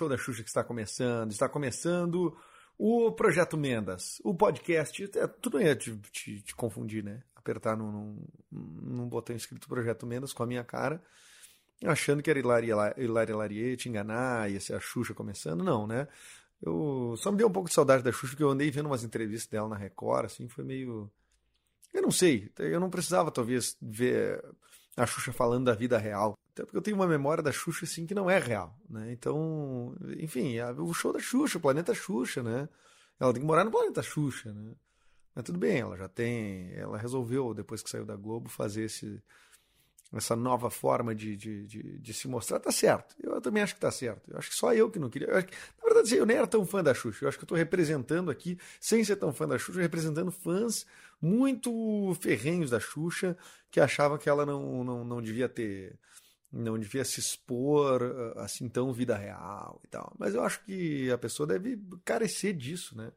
show da Xuxa que está começando. Está começando o Projeto Mendas, o podcast. É, tu não ia te, te- te confundir, né? Apertar num, num, num botão escrito Projeto Mendas com a minha cara, achando que era Hilaria, Hilaria Larie, te enganar, ia ser a Xuxa começando. Não, né? Eu só me deu um pouco de saudade da Xuxa, porque eu andei vendo umas entrevistas dela na Record, assim, foi meio. Eu não sei, eu não precisava talvez ver a Xuxa falando da vida real. Até porque eu tenho uma memória da Xuxa assim que não é real, né? Então, enfim, o show da Xuxa, o planeta Xuxa, né? Ela tem que morar no planeta Xuxa, né? Mas tudo bem, ela já tem, ela resolveu depois que saiu da Globo fazer esse essa nova forma de, de, de, de se mostrar, tá certo. Eu também acho que tá certo. Eu acho que só eu que não queria. eu que- na verdade, assim, eu nem era tão fã da Xuxa. Eu acho que eu tô representando aqui, sem ser tão fã da Xuxa, representando fãs muito ferrenhos da Xuxa que achavam que ela não, não, não devia ter. Não devia se expor ah, assim tão vida real e tal. Mas eu acho que a pessoa deve carecer disso, né?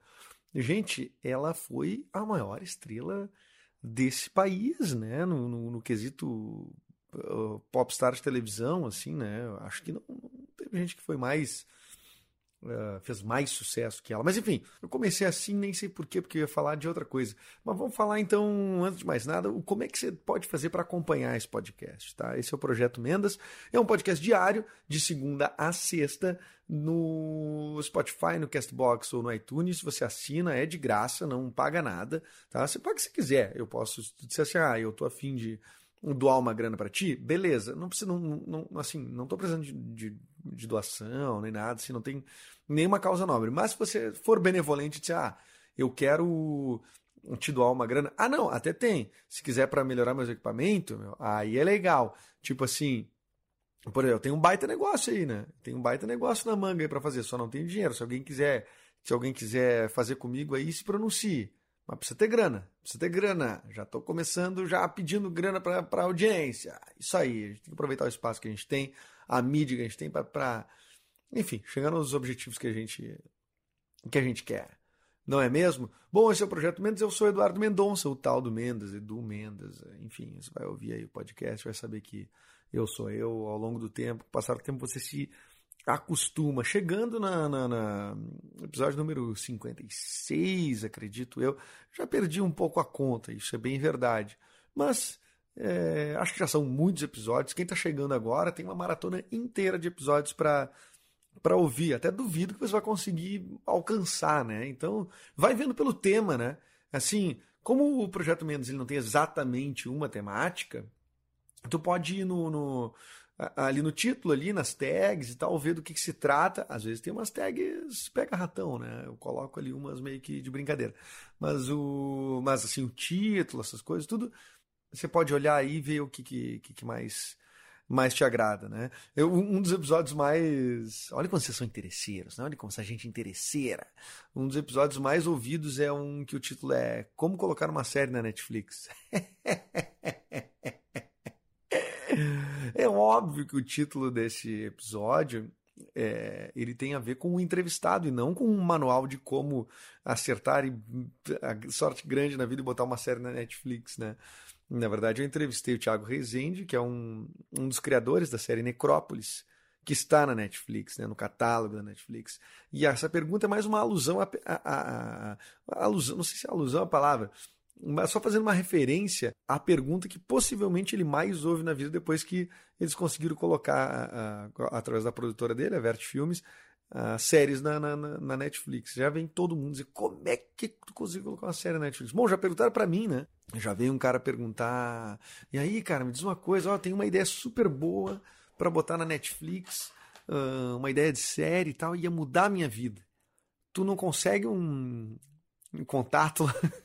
Gente, ela foi a maior estrela desse país, né? No, no, no quesito uh, popstar de televisão, assim, né? Eu Acho que não, não teve gente que foi mais. Uh, fez mais sucesso que ela. Mas enfim, eu comecei assim, nem sei porquê, porque eu ia falar de outra coisa. Mas vamos falar então, antes de mais nada, como é que você pode fazer para acompanhar esse podcast, tá? Esse é o Projeto Mendas. É um podcast diário, de segunda a sexta, no Spotify, no Castbox ou no iTunes. Você assina, é de graça, não paga nada, tá? Você paga se quiser. Eu posso dizer assim, ah, eu tô afim de doar uma grana para ti, beleza. Não precisa, não, não, assim, não tô precisando de, de, de doação nem nada, assim, não tem nenhuma causa nobre. Mas se você for benevolente e ah, eu quero te doar uma grana. Ah, não, até tem. Se quiser para melhorar meus equipamentos, meu, aí é legal. Tipo assim, por exemplo, tem um baita negócio aí, né? Tem um baita negócio na manga aí para fazer, só não tem dinheiro. Se alguém quiser, se alguém quiser fazer comigo aí, se pronuncie. Mas precisa ter grana, precisa ter grana. Já estou começando já pedindo grana para audiência. Isso aí, a gente tem que aproveitar o espaço que a gente tem, a mídia que a gente tem para, enfim, chegar nos objetivos que a gente que a gente quer. Não é mesmo? Bom, esse é o Projeto Mendes, eu sou Eduardo Mendonça, o tal do Mendes, Edu Mendes, enfim, você vai ouvir aí o podcast, vai saber que eu sou eu ao longo do tempo, o passar do tempo você se acostuma. Chegando na, na, na episódio número 56, acredito eu, já perdi um pouco a conta, isso é bem verdade. Mas é, acho que já são muitos episódios. Quem está chegando agora tem uma maratona inteira de episódios para para ouvir. Até duvido que você vai conseguir alcançar, né? Então, vai vendo pelo tema, né? Assim, como o Projeto Mendes ele não tem exatamente uma temática, tu pode ir no, no- ali no título, ali nas tags e tal, ver do que, que se trata. Às vezes tem umas tags pega ratão, né? Eu coloco ali umas meio que de brincadeira. Mas o, mas assim, o título, essas coisas, tudo você pode olhar aí e ver o que, que, que- mais mais te agrada, né? Eu, um dos episódios mais. Olha como vocês são interesseiros, né? Olha como essa gente é interesseira. Um dos episódios mais ouvidos é um que o título é Como Colocar uma Série na Netflix. É óbvio que o título desse episódio é, ele tem a ver com o entrevistado e não com um manual de como acertar e a sorte grande na vida e botar uma série na Netflix, né? Na verdade, eu entrevistei o Thiago Rezende, que é um, um dos criadores da série Necrópolis, que está na Netflix, né, no catálogo da Netflix. E essa pergunta é mais uma alusão a, a, a- a- alusão, não sei se é alusão a palavra, mas só fazendo uma referência à pergunta que possivelmente ele mais ouve na vida depois que eles conseguiram colocar, através da produtora dele, a Vert Filmes, séries na, na, na- Netflix. Já vem todo mundo dizer como é que tu conseguiu colocar uma série na Netflix. Bom, já perguntaram pra mim, né? Já veio um cara perguntar, e aí, cara, me diz uma coisa, ó, tem uma ideia super boa pra botar na Netflix, uma ideia de série e tal, ia mudar a minha vida. Tu não consegue um, um contato lá.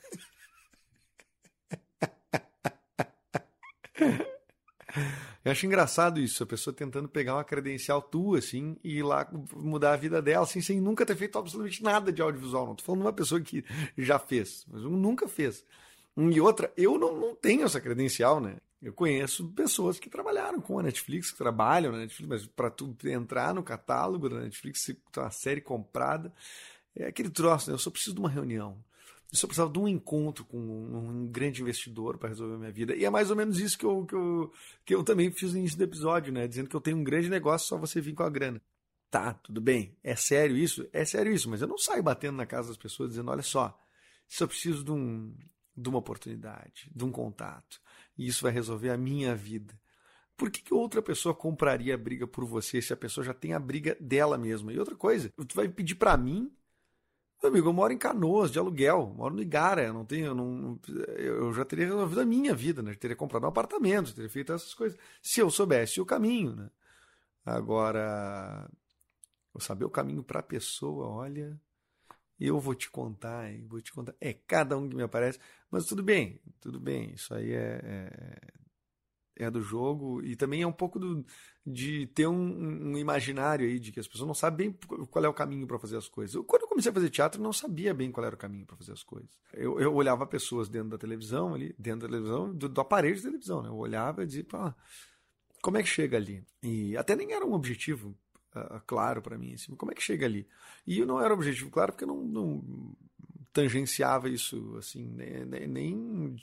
Eu acho engraçado isso, a pessoa tentando pegar uma credencial tua, assim, e ir lá mudar a vida dela, assim, sem nunca ter feito absolutamente nada de audiovisual. Não tô falando de uma pessoa que já fez, mas nunca fez. E outra, eu não, não tenho essa credencial, né? Eu conheço pessoas que trabalharam com a Netflix, que trabalham na Netflix, mas para tu entrar no catálogo da Netflix, se tem uma série comprada, é aquele troço, né? Eu só preciso de uma reunião. Eu só precisava de um encontro com um, grande investidor para resolver minha vida. E é mais ou menos isso que eu, que, eu, que eu também fiz no início do episódio, né? Dizendo que eu tenho um grande negócio, só você vir com a grana. Tá, tudo bem. É sério isso? É sério isso, mas eu não saio batendo na casa das pessoas dizendo: olha só, só preciso de, um, de uma oportunidade, de um contato. E isso vai resolver a minha vida. Por que, que outra pessoa compraria a briga por você se a pessoa já tem a briga dela mesma? E outra coisa, tu vai pedir para mim meu amigo, eu moro em Canoas, de aluguel, moro no Igara, eu não tenho, eu, não, eu já teria resolvido a minha vida, né? Eu teria comprado um apartamento, teria feito essas coisas, se eu soubesse o caminho, né? Agora, eu saber o caminho para a pessoa, olha, eu vou te contar, hein? vou te contar. É cada um que me aparece, mas tudo bem, tudo bem, isso aí é, é é do jogo e também é um pouco do, de ter um, um, imaginário aí de que as pessoas não sabem bem qual é o caminho para fazer as coisas. Eu, quando eu comecei a fazer teatro, não sabia bem qual era o caminho para fazer as coisas. Eu, eu, olhava pessoas dentro da televisão, ali, dentro da televisão, do, do aparelho de televisão, né? Eu olhava e dizia, como é que chega ali? E até nem era um objetivo uh, claro para mim, assim, como é que chega ali? E não era objetivo claro porque eu não, não tangenciava isso, assim, nem, nem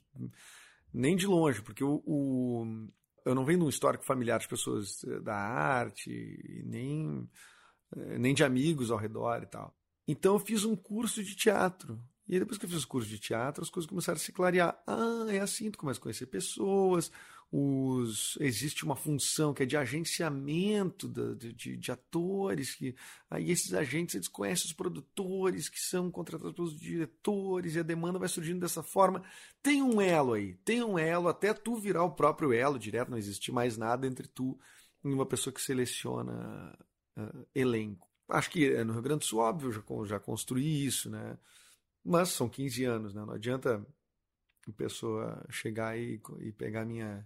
nem de longe, porque o, o, eu não venho de um histórico familiar de pessoas eh, da arte, nem, eh, nem de amigos ao redor e tal. Então eu fiz um curso de teatro. E depois que eu fiz o curso de teatro, as coisas começaram a se clarear. Ah, é assim, tu começa a conhecer pessoas, os, existe uma função que é de agenciamento de, de, de, atores, que aí esses agentes eles conhecem os produtores que são contratados pelos diretores e a demanda vai surgindo dessa forma. Tem um elo aí, tem um elo até tu virar o próprio elo direto, não existe mais nada entre tu e uma pessoa que seleciona uh, elenco. Acho que eh, no Rio Grande do Sul, óbvio, já, já construí isso, né? Mas são 15 anos, né? Não adianta a pessoa chegar e, e pegar minha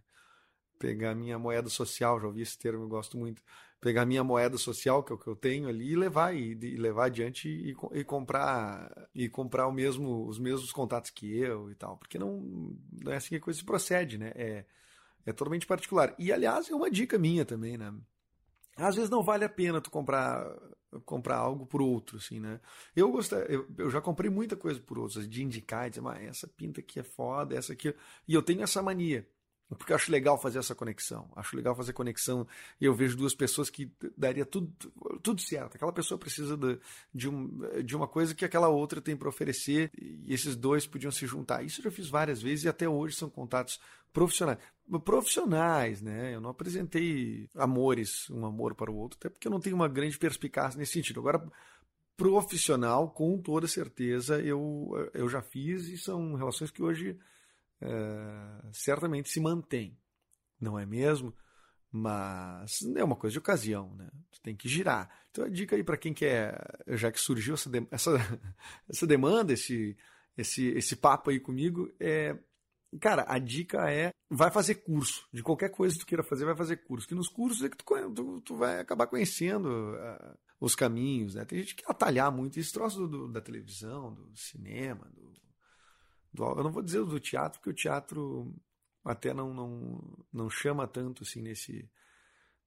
pegar minha moeda social, já ouvi esse termo, eu gosto muito, pegar minha moeda social, que é o que eu tenho ali, e levar e, e levar adiante e, e, comprar e comprar o mesmo, os mesmos contatos que eu e tal, porque não, não é assim que a coisa se procede, né? É, é totalmente particular. E aliás, é uma dica minha também, né? Às vezes não vale a pena tu comprar comprar algo por outro, assim, né? Eu gostei, eu, eu já comprei muita coisa por outros, de indicar, e dizer, mas essa pinta aqui é foda, essa aqui, e eu tenho essa mania porque eu acho legal fazer essa conexão. Acho legal fazer conexão e eu vejo duas pessoas que daria tudo, tudo certo. Aquela pessoa precisa de, de, um, de uma coisa que aquela outra tem para oferecer e esses dois podiam se juntar. Isso eu já fiz várias vezes e até hoje são contatos profissionais. Profissionais, né? Eu não apresentei amores, um amor para o outro, até porque eu não tenho uma grande perspicácia nesse sentido. Agora, profissional, com toda certeza, eu, eu já fiz e são relações que hoje é, certamente se mantém, não é mesmo? Mas é uma coisa de ocasião, né? Tu tem que girar. Então a dica aí para quem quer, já que surgiu essa, de, essa, essa demanda, esse, esse, esse papo aí comigo, é Cara, a dica é vai fazer curso. De qualquer coisa que tu queira fazer, vai fazer curso. Que nos cursos é que tu, tu, tu vai acabar conhecendo uh, os caminhos, né? Tem gente que atalhar muito esse troço do, do, da televisão, do cinema, do, eu não vou dizer do teatro, porque o teatro até não, não, não chama tanto assim nesse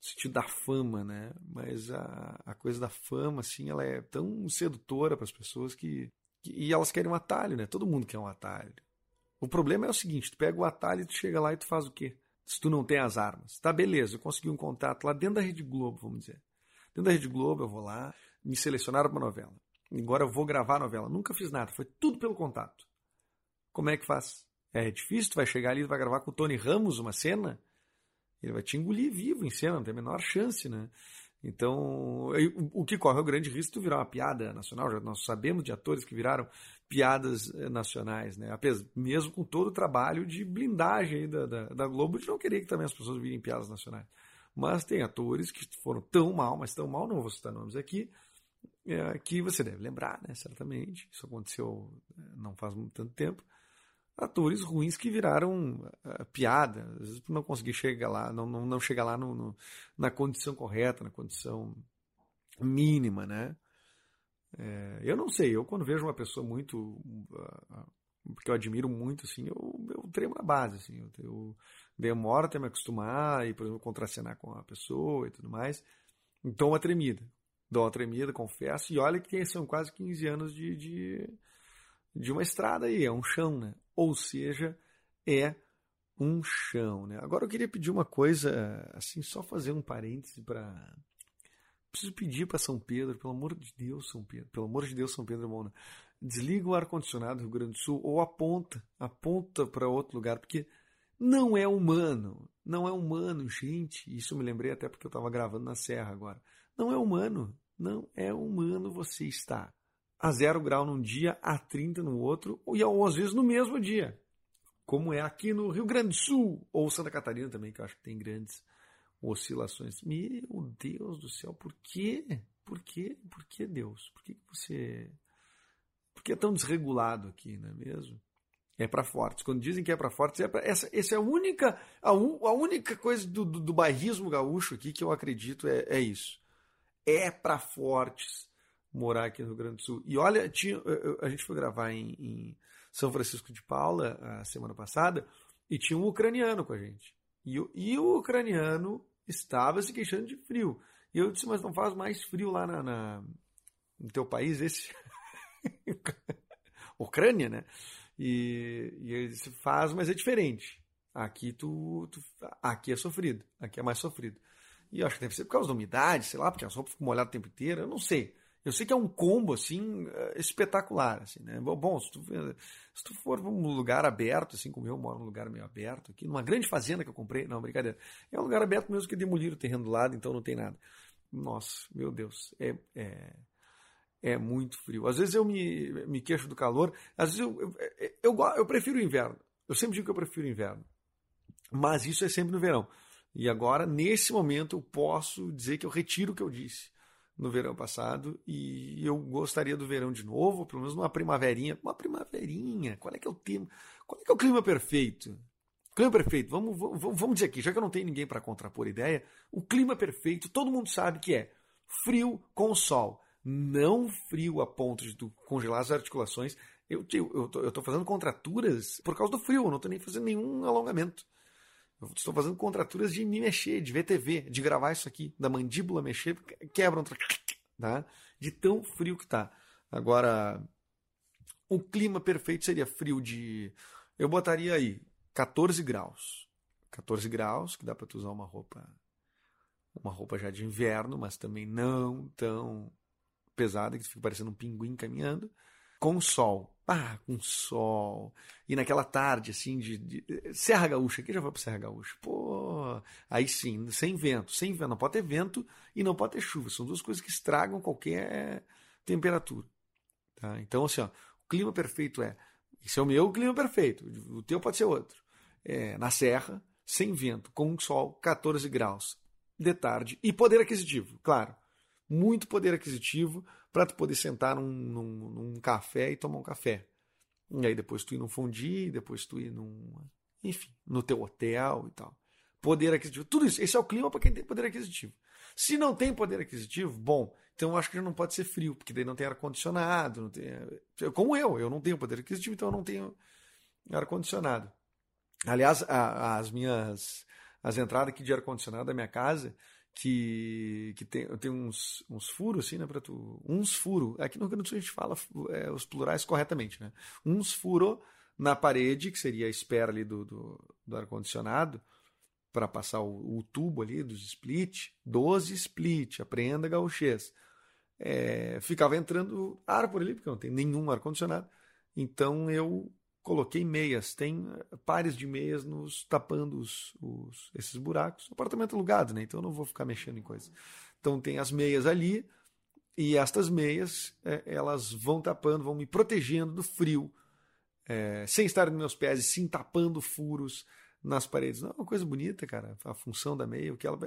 sentido da fama, né? Mas a, a coisa da fama, assim, ela é tão sedutora para as pessoas que, que, E elas querem um atalho, né? Todo mundo quer um atalho. O problema é o seguinte: tu pega o atalho e tu chega lá e tu faz o quê? Se tu não tem as armas. Tá, beleza, eu consegui um contato lá dentro da Rede Globo, vamos dizer. Dentro da Rede Globo, eu vou lá, me selecionaram para novela. Agora eu vou gravar a novela. Nunca fiz nada, foi tudo pelo contato. Como é que faz? É difícil, tu vai chegar ali e vai gravar com o Tony Ramos uma cena, ele vai te engolir vivo em cena, não tem a menor chance, né? Então, o que corre é o grande risco de tu virar uma piada nacional. Já nós sabemos de atores que viraram piadas eh, nacionais, né? mesmo com todo o trabalho de blindagem da, da, da, Globo, de não querer que também as pessoas virem piadas nacionais. Mas tem atores que foram tão mal, mas tão mal, não vou citar nomes aqui, é, que você deve lembrar, né? Certamente. Isso aconteceu é, não faz muito tanto tempo. Atores ruins que viraram uh, piada, às vezes não conseguir chegar lá, não, não, não chegar lá no, no, na condição correta, na condição mínima, né? É, eu não sei, eu quando vejo uma pessoa muito. Uh, que eu admiro muito, assim, eu, eu tremo na base, assim, eu, eu demoro até me acostumar e, por exemplo, contracenar com a pessoa e tudo mais. Dou uma tremida. Dou uma tremida, confesso. E olha que são quase 15 anos de, de, de uma estrada aí, é um chão, né? Ou seja, é um chão, né? Agora eu queria pedir uma coisa, assim, só fazer um parêntese para preciso pedir para São Pedro, pelo amor de Deus, São Pedro, pelo amor de Deus, São Pedro Mona, desliga o ar-condicionado do Rio Grande do Sul ou aponta, aponta para outro lugar, porque não é humano, não é humano, gente. Isso me lembrei até porque eu estava gravando na Serra agora. Não é humano, não é humano você estar a zero grau num dia, a 30 no outro, e às vezes no mesmo dia. Como é aqui no Rio Grande do Sul, ou Santa Catarina também, que eu acho que tem grandes oscilações. Meu Deus do céu, por quê? Por quê? Por que Deus? Por que você. Por que é tão desregulado aqui, não é mesmo? É para fortes. Quando dizem que é para fortes, é pra... essa, essa é a única, a, a única coisa do, do, do, bairrismo gaúcho aqui que eu acredito é, é isso. É para fortes morar aqui no Rio Grande do Sul. E olha, tinha, a gente foi gravar em, em São Francisco de Paula a semana passada e tinha um ucraniano com a gente. E, e o ucraniano estava se queixando de frio. E eu disse, mas não faz mais frio lá na, na no teu país esse? Ucrânia, né? E, e ele disse, faz, mas é diferente. Aqui tu, tu, aqui é sofrido, aqui é mais sofrido. E eu acho que deve ser por causa da umidade, sei lá, porque as roupas ficam molhadas o tempo inteiro, eu não sei. Eu sei que é um combo assim eh, espetacular, assim, né? Bom, se tu, se tu for um lugar aberto, assim como eu moro num lugar meio aberto aqui, numa grande fazenda que eu comprei, não, brincadeira, é um lugar aberto mesmo que demoliram o terreno do lado, então não tem nada. Nossa, meu Deus, é, é, é muito frio. Às vezes eu me, me queixo do calor, às vezes eu, eu, eu, eu prefiro o inverno. Eu sempre digo que eu prefiro o inverno, mas isso é sempre no verão. E agora, nesse momento, eu posso dizer que eu retiro o que eu disse no verão passado e eu gostaria do verão de novo, pelo menos uma primaverinha. Uma primaverinha, qual é que é o tema? Qual é que é o clima perfeito? Clima perfeito, vamos, vamos, vamos dizer aqui, já que eu não tenho ninguém para contrapor ideia, o clima perfeito, todo mundo sabe que é frio com sol. Não frio a ponto de congelar as articulações. Eu, eu, eu tô fazendo contraturas por causa do frio, eu não estou nem fazendo nenhum alongamento. Eu estou fazendo contraturas de me mexer, de ver TV, de gravar isso aqui, da mandíbula mexer, quebra um tá? De tão frio que tá. Agora, o clima perfeito seria frio de. Eu botaria aí 14 graus. 14 graus, que dá para tu usar uma roupa. Uma roupa já de inverno, mas também não tão pesada, que fica parecendo um pinguim caminhando. Com sol. Ah, com sol. E naquela tarde, assim, de, de, Serra Gaúcha. Quem já foi para Serra Gaúcha? Pô, aí sim, sem vento. Sem vento. Não pode ter vento e não pode ter chuva. São duas coisas que estragam qualquer temperatura. Tá? Então, assim, ó, o clima perfeito é. Esse é o meu clima perfeito. O teu pode ser outro. É, na Serra, sem vento, com sol, 14 graus de tarde. E poder aquisitivo, claro. Muito poder aquisitivo para tu poder sentar num, num, num, café e tomar um café. E aí depois tu ir num fundi, depois tu ir num. Enfim, no teu hotel e tal. Poder aquisitivo. Tudo isso. Esse é o clima para quem tem poder aquisitivo. Se não tem poder aquisitivo, bom, então acho que já não pode ser frio, porque daí não tem ar-condicionado. Tem... Como eu, eu não tenho poder aquisitivo, então eu não tenho ar-condicionado. Aliás, a, as minhas. As entradas aqui de ar-condicionado da minha casa, que, que tem, tem uns, uns furos, assim, né, para tu... Uns furos. Aqui no Rio Grande do Sul a gente fala é, os plurais corretamente, né? Uns furos na parede, que seria a espera ali do, do, do ar-condicionado, para passar o, o, tubo ali dos split, 12 split, aprenda gauchês. É, ficava entrando ar por ali, porque não tem nenhum ar-condicionado. Então eu coloquei meias, tem eh, pares de meias nos tapando os, os, esses buracos. Apartamento alugado, né? Então eu não vou ficar mexendo em coisas. Então tem as meias ali e estas meias é, elas vão tapando, vão me protegendo do frio, é, sem estar nos meus pés e sim tapando furos nas paredes. Não, é uma coisa bonita, cara. A função da meia, o que ela.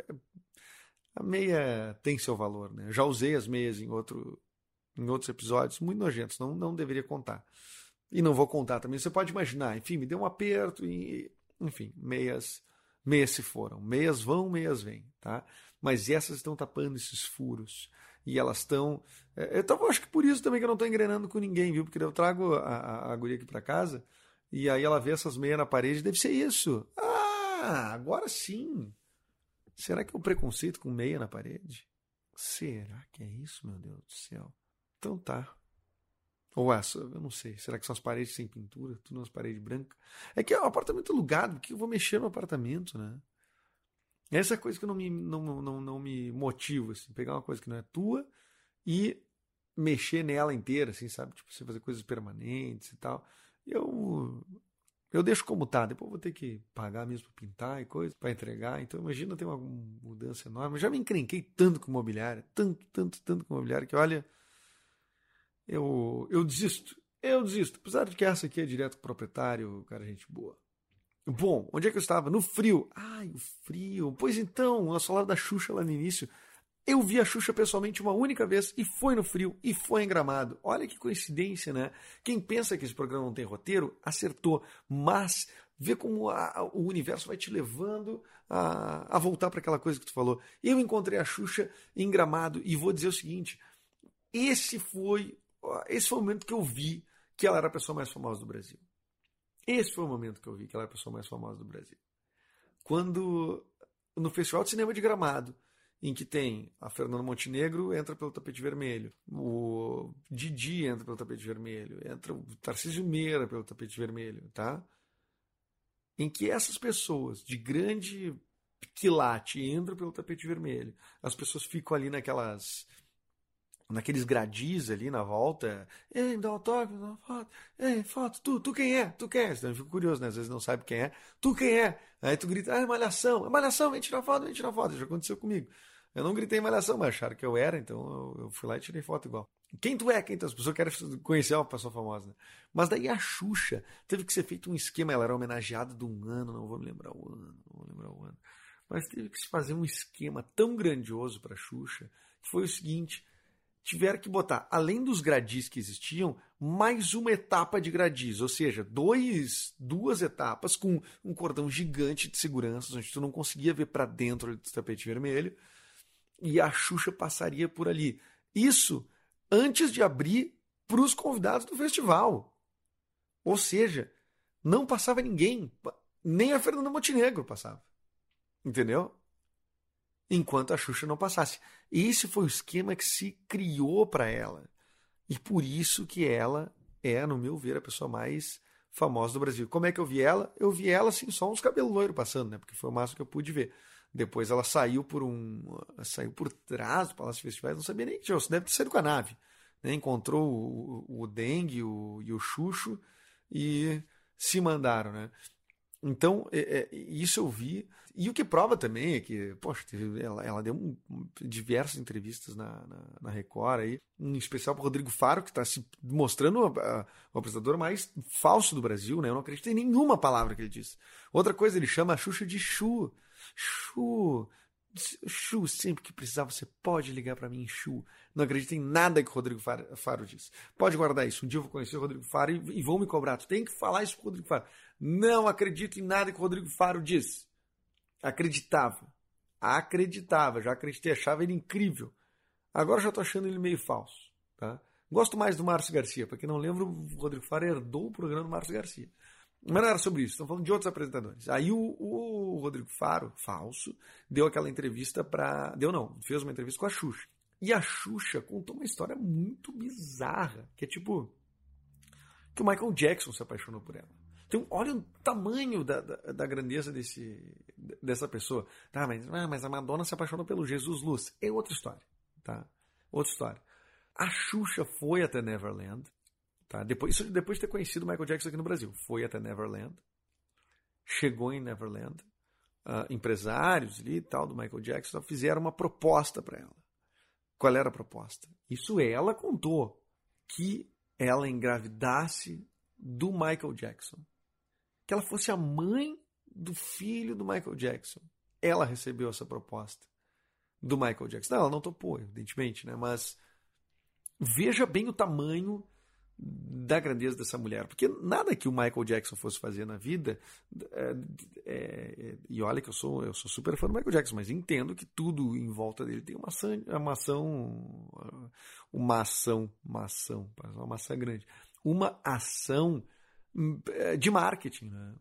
A meia tem seu valor, né? Já usei as meias em, outro, em outros episódios, muito nojentos, não, não deveria contar. E não vou contar também. Você pode imaginar, enfim, me deu um aperto e. Enfim, meias. Meias se foram. Meias vão, meias vêm, tá? Mas essas estão tapando esses furos. E elas estão. É, eu acho que por isso também que eu não estou engrenando com ninguém, viu? Porque eu trago a, a, a guria aqui para casa e aí ela vê essas meias na parede, deve ser isso. Ah, agora sim. Será que é um preconceito com meia na parede? Será que é isso, meu Deus do céu? Então tá. Ou essa, eu não sei. Será que são as paredes sem pintura? Tudo nas paredes brancas? É que é um apartamento alugado, porque eu vou mexer no apartamento, né? Essa é coisa que não me, não, não, não me motiva, assim. Pegar uma coisa que não é tua e mexer nela inteira, assim, sabe? Tipo, você fazer coisas permanentes e tal eu eu deixo como tá. Depois vou ter que pagar mesmo para pintar e coisa, para entregar. Então imagina ter uma mudança enorme. Eu já me encrenquei tanto com imobiliária, tanto, tanto, tanto com imobiliária, que olha, eu, eu desisto. Eu desisto. Apesar de que essa aqui é direto com o proprietário, cara, gente boa. Bom, onde é que eu estava? No frio. Ai, o frio. Pois então, nós falamos da Xuxa lá no início. Eu vi a Xuxa pessoalmente uma única vez e foi no frio e foi em Gramado. Olha que coincidência, né? Quem pensa que esse programa não tem roteiro, acertou. Mas vê como a, o universo vai te levando a, a voltar para aquela coisa que tu falou. Eu encontrei a Xuxa em Gramado e vou dizer o seguinte: esse foi, esse foi o momento que eu vi que ela era a pessoa mais famosa do Brasil. Esse foi o momento que eu vi que ela era a pessoa mais famosa do Brasil. Quando no Festival de Cinema de Gramado em que tem a Fernanda Montenegro entra pelo tapete vermelho, o Didi entra pelo tapete vermelho, entra o Tarcísio Meira pelo tapete vermelho, tá? Em que essas pessoas de grande quilate entram pelo tapete vermelho, as pessoas ficam ali naquelas naqueles gradis ali na volta, ei, me dá um toque, me dá uma foto, ei, foto, tu, tu quem é? Tu quem é? Então eu fico curioso, né? Às vezes não sabe quem é, tu quem é? Aí tu grita, ah, é malhação, é malhação, vem tirar foto, vem tirar foto, já aconteceu comigo. Eu não gritei malhação, mas acharam que eu era, então eu fui lá e tirei foto igual. Quem tu é? Quem tu é? As pessoas querem conhecer uma pessoa famosa, né? Mas daí a Xuxa teve que ser feito um esquema, ela era homenageada de um ano, não vou me lembrar o ano, não vou lembrar o ano. Mas teve que se fazer um esquema tão grandioso para Xuxa, que foi o seguinte, tiveram que botar, além dos gradis que existiam, mais uma etapa de gradis, ou seja, dois, duas etapas com um cordão gigante de segurança, onde tu não conseguia ver para dentro do tapete vermelho, e a Xuxa passaria por ali. Isso antes de abrir para os convidados do festival. Ou seja, não passava ninguém, nem a Fernanda Montenegro passava. Entendeu? Enquanto a Xuxa não passasse. Esse foi o esquema que se criou para ela. E por isso que ela é, no meu ver, a pessoa mais famosa do Brasil. Como é que eu vi ela? Eu vi ela assim, só uns cabelos loiros passando, né? Porque foi o máximo que eu pude ver. Depois ela saiu por um. saiu por trás do Palácio Festivais, não sabia nem que tinha. Você deve ter saído com a nave. Né? Encontrou o, o Dengue o, e o Xuxo e se mandaram, né? Então, é, é, isso eu vi. E o que prova também é que, poxa, ela, ela deu um, diversas entrevistas na, na, na, Record aí, em especial para Rodrigo Faro, que está se mostrando o, o apresentador mais falso do Brasil, né? Eu não acredito em nenhuma palavra que ele disse. Outra coisa, ele chama a Xuxa de Chu. Chu, Chu, sempre que precisar você pode ligar para mim, Chu. Não acredito em nada que o Rodrigo Faro, diz. Pode guardar isso. Um dia eu vou conhecer o Rodrigo Faro e, e me cobrar. Tu tem que falar isso pro Rodrigo Faro. Não acredito em nada que o Rodrigo Faro diz. Acreditava. Acreditava. Já acreditei, achava ele incrível. Agora já tô achando ele meio falso. Tá? Gosto mais do Márcio Garcia. Para quem não lembra, o Rodrigo Faro herdou o programa do Márcio Garcia. Mas não era sobre isso, estamos falando de outros apresentadores. Aí o, o Rodrigo Faro, falso, deu aquela entrevista para. Deu não, fez uma entrevista com a Xuxa. E a Xuxa contou uma história muito bizarra, que é tipo. que o Michael Jackson se apaixonou por ela. Então, olha o tamanho da, da, da grandeza desse, dessa pessoa. Tá, mas, ah, mas a Madonna se apaixonou pelo Jesus Luz. É outra história. Tá? Outra história. A Xuxa foi até Neverland Tá? Depois, isso depois de ter conhecido Michael Jackson aqui no Brasil. Foi até Neverland, chegou em Neverland, uh, empresários ali e tal do Michael Jackson fizeram uma proposta para ela. Qual era a proposta? Isso ela contou que ela engravidasse do Michael Jackson. Que ela fosse a mãe do filho do Michael Jackson. Ela recebeu essa proposta do Michael Jackson. Não, ela não topou, evidentemente, né? Mas veja bem o tamanho da grandeza dessa mulher, porque nada que o Michael Jackson fosse fazer na vida, é, é, e olha que eu sou eu sou super fã do Michael Jackson, mas entendo que tudo em volta dele tem uma ação, uma ação, uma ação, uma ação, uma maçã grande, uma ação é, de marketing, né?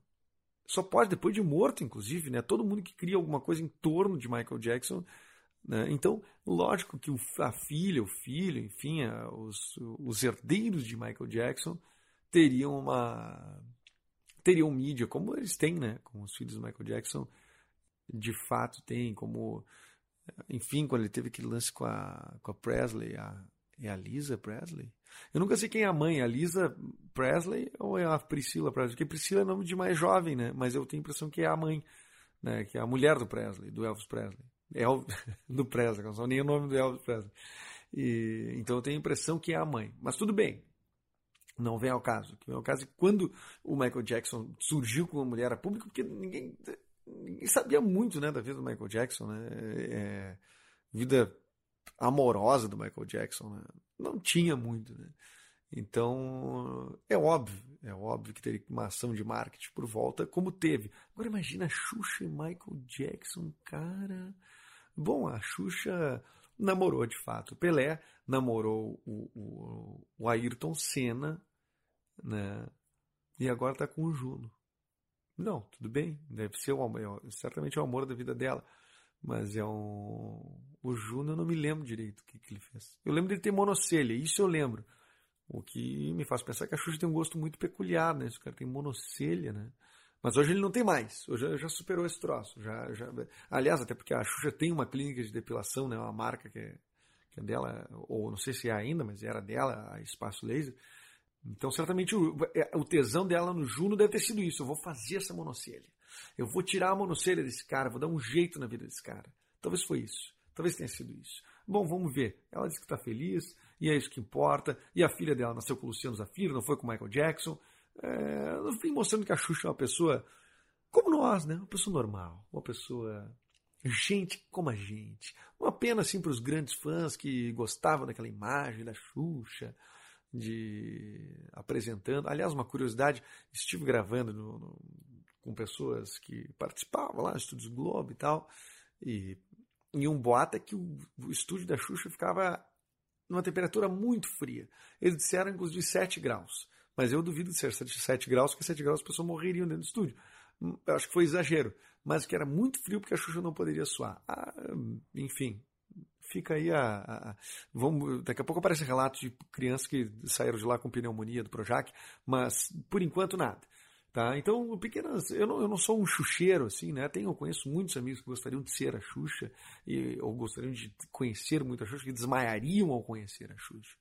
Só pode depois de morto, inclusive, né? Todo mundo que cria alguma coisa em torno de Michael Jackson né? Então, lógico que a filha, o filho, enfim, os, os herdeiros de Michael Jackson teriam uma teriam mídia como eles têm, né? Como os filhos do Michael Jackson de fato têm, como enfim, quando ele teve aquele lance com a, com a Presley, a, é a Lisa Presley? Eu nunca sei quem é a mãe, a Lisa Presley ou é a Priscila Presley? Porque Priscila é nome de mais jovem, né? Mas eu tenho a impressão que é a mãe, né? Que é a mulher do Presley, do Elvis Presley. El, do Presley, não nem o nome do Elvis Presley. E, então eu tenho a impressão que é a mãe. Mas tudo bem, não vem ao caso. Que vem ao caso é que quando o Michael Jackson surgiu com uma mulher a público, porque ninguém, ninguém sabia muito né, da vida do Michael Jackson, né? É, vida amorosa do Michael Jackson, né? não tinha muito, né? Então, é óbvio, é óbvio que teria uma ação de marketing por volta, como teve. Agora imagina Xuxa e Michael Jackson, cara. Bom, a Xuxa namorou de fato Pelé, namorou o, o, o Ayrton Senna, né? E agora está com o Juno. Não, tudo bem, deve ser o, é, certamente é o amor da vida dela. Mas é um. O Juno eu não me lembro direito o que, que ele fez. Eu lembro dele ter monocelha, isso eu lembro. O que me faz pensar que a Xuxa tem um gosto muito peculiar, né? Esse cara tem monocelha, né? Mas hoje ele não tem mais. Hoje já superou esse troço. Já, já... Aliás, até porque a Xuxa tem uma clínica de depilação, né? Uma marca que é, que é dela, ou não sei se é ainda, mas era dela, a Espaço Laser. Então, certamente, o, é, o tesão dela no Juno deve ter sido isso. Eu vou fazer essa monocelha. Eu vou tirar a monocelha desse cara, vou dar um jeito na vida desse cara. Talvez foi isso. Talvez tenha sido isso. Bom, vamos ver. Ela disse que está feliz, e é isso que importa. E a filha dela nasceu com o Luciano Zafiro, não foi com o Michael Jackson. É, no fim, mostrando que a Xuxa é uma pessoa como nós, né? Uma pessoa normal, uma pessoa gente como a gente. Uma pena assim para os grandes fãs que gostavam daquela imagem da Xuxa, de apresentando. Aliás, uma curiosidade, estive gravando no, no, com pessoas que participavam lá Estúdios Globo e tal, e, e um boato é que o, o estúdio da Xuxa ficava numa temperatura muito fria. Eles disseram, inclusive, 7 graus. Mas eu duvido de ser 7 graus, porque 7 graus as pessoas morreriam dentro do estúdio. Hum, eu acho que foi exagero. Mas que era muito frio porque a Xuxa não poderia suar. Ah, enfim, fica aí a, a, vamos daqui a pouco aparece relatos de crianças que saíram de lá com pneumonia do Projac, mas por enquanto nada. Tá? Então, pequenas. Eu não, eu não sou um xuxeiro, assim, né? Tenho, conheço muitos amigos que gostariam de ser a Xuxa, e, ou gostariam de conhecer muito a Xuxa, que desmaiariam ao conhecer a Xuxa.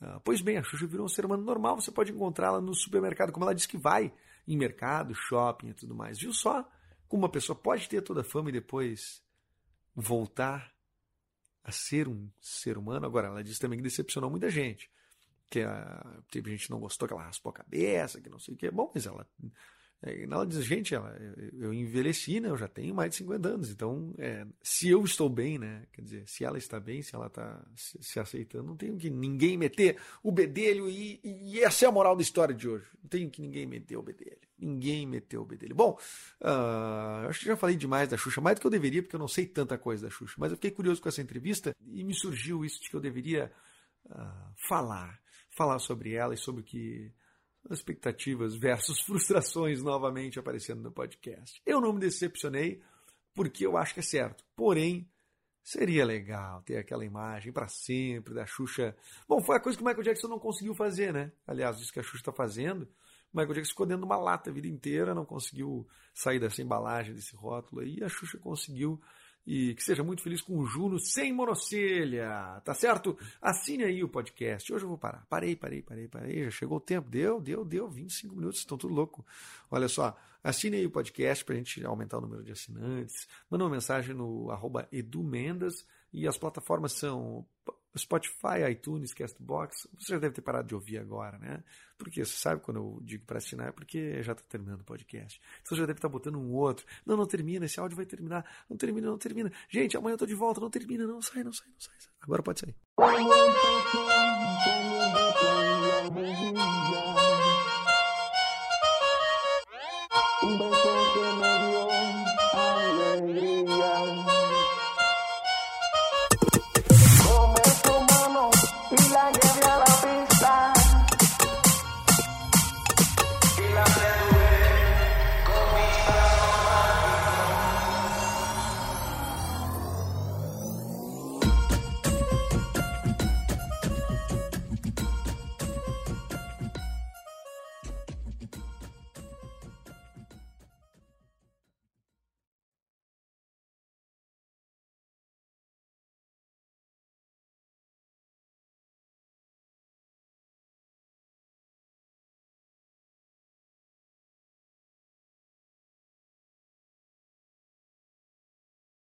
Ah, pois bem, a Xuxa virou um ser humano normal, você pode encontrá-la no supermercado, como ela diz que vai em mercado, shopping e tudo mais. Viu só como uma pessoa pode ter toda a fama e depois voltar a ser um ser humano? Agora, ela diz também que decepcionou muita gente que a, teve gente que não gostou, que ela raspou a cabeça, que não sei o que. Bom, mas ela. É, ela diz, gente, ela, eu envelheci, né? Eu já tenho mais de 50 anos. Então, é, se eu estou bem, né? Quer dizer, se ela está bem, se ela está se, aceitando, não tenho que ninguém meter o bedelho e, e, essa é a moral da história de hoje. Não tenho que ninguém meter o bedelho. Ninguém meteu o bedelho. Bom, uh, acho que já falei demais da Xuxa, mais do que eu deveria, porque eu não sei tanta coisa da Xuxa. Mas eu fiquei curioso com essa entrevista e me surgiu isso de que eu deveria uh, falar falar sobre ela e sobre o que expectativas versus frustrações novamente aparecendo no podcast. Eu não me decepcionei porque eu acho que é certo. Porém, seria legal ter aquela imagem para sempre da Xuxa. Bom, foi a coisa que o Michael Jackson não conseguiu fazer, né? Aliás, isso que a Xuxa está fazendo. O Michael Jackson ficou dentro de uma lata a vida inteira, não conseguiu sair dessa embalagem, desse rótulo aí. E a Xuxa conseguiu e que seja muito feliz com o Juno sem monocelha, tá certo? Assine aí o podcast. Hoje eu vou parar. Parei, parei, parei, parei. Já chegou o tempo. Deu, deu, deu. 25 minutos, estão tudo louco. Olha só, assine aí o podcast para a gente aumentar o número de assinantes. Manda uma mensagem no arroba edumendas e as plataformas são Spotify, iTunes, Castbox. Você já deve ter parado de ouvir agora, né? Porque você sabe quando eu digo para assinar, é porque já está terminando o podcast. Então você já deve estar botando um outro. Não, não termina, esse áudio vai terminar. Não termina, não termina. Gente, amanhã eu tô de volta, não termina, não sai, não sai, não sai. sai. Agora pode sair. Um